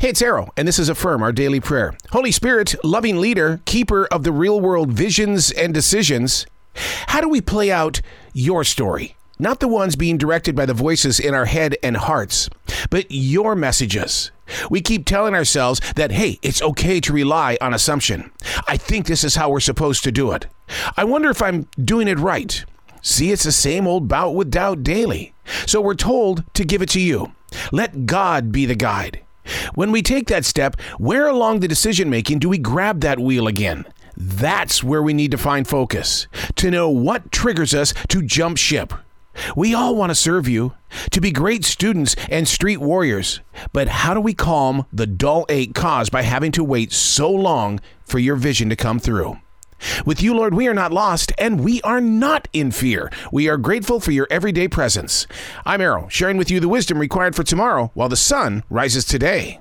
Hey, it's Arroe, and this is Affirm, our daily prayer. Holy Spirit, loving leader, keeper of the real world visions and decisions, how do we play out your story? Not the ones being directed by the voices in our head and hearts, but your messages. We keep telling ourselves that, hey, it's okay to rely on assumption. I think this is how we're supposed to do it. I wonder if I'm doing it right. See, it's the same old bout with doubt daily. So we're told to give it to you. Let God be the guide. When we take that step, where along the decision making do we grab that wheel again? That's where we need to find focus, to know what triggers us to jump ship. We all want to serve you, to be great students and street warriors, but how do we calm the dull ache caused by having to wait so long for your vision to come through? With you, Lord, we are not lost and we are not in fear. We are grateful for your everyday presence. I'm Arroe, sharing with you the wisdom required for tomorrow while the sun rises today.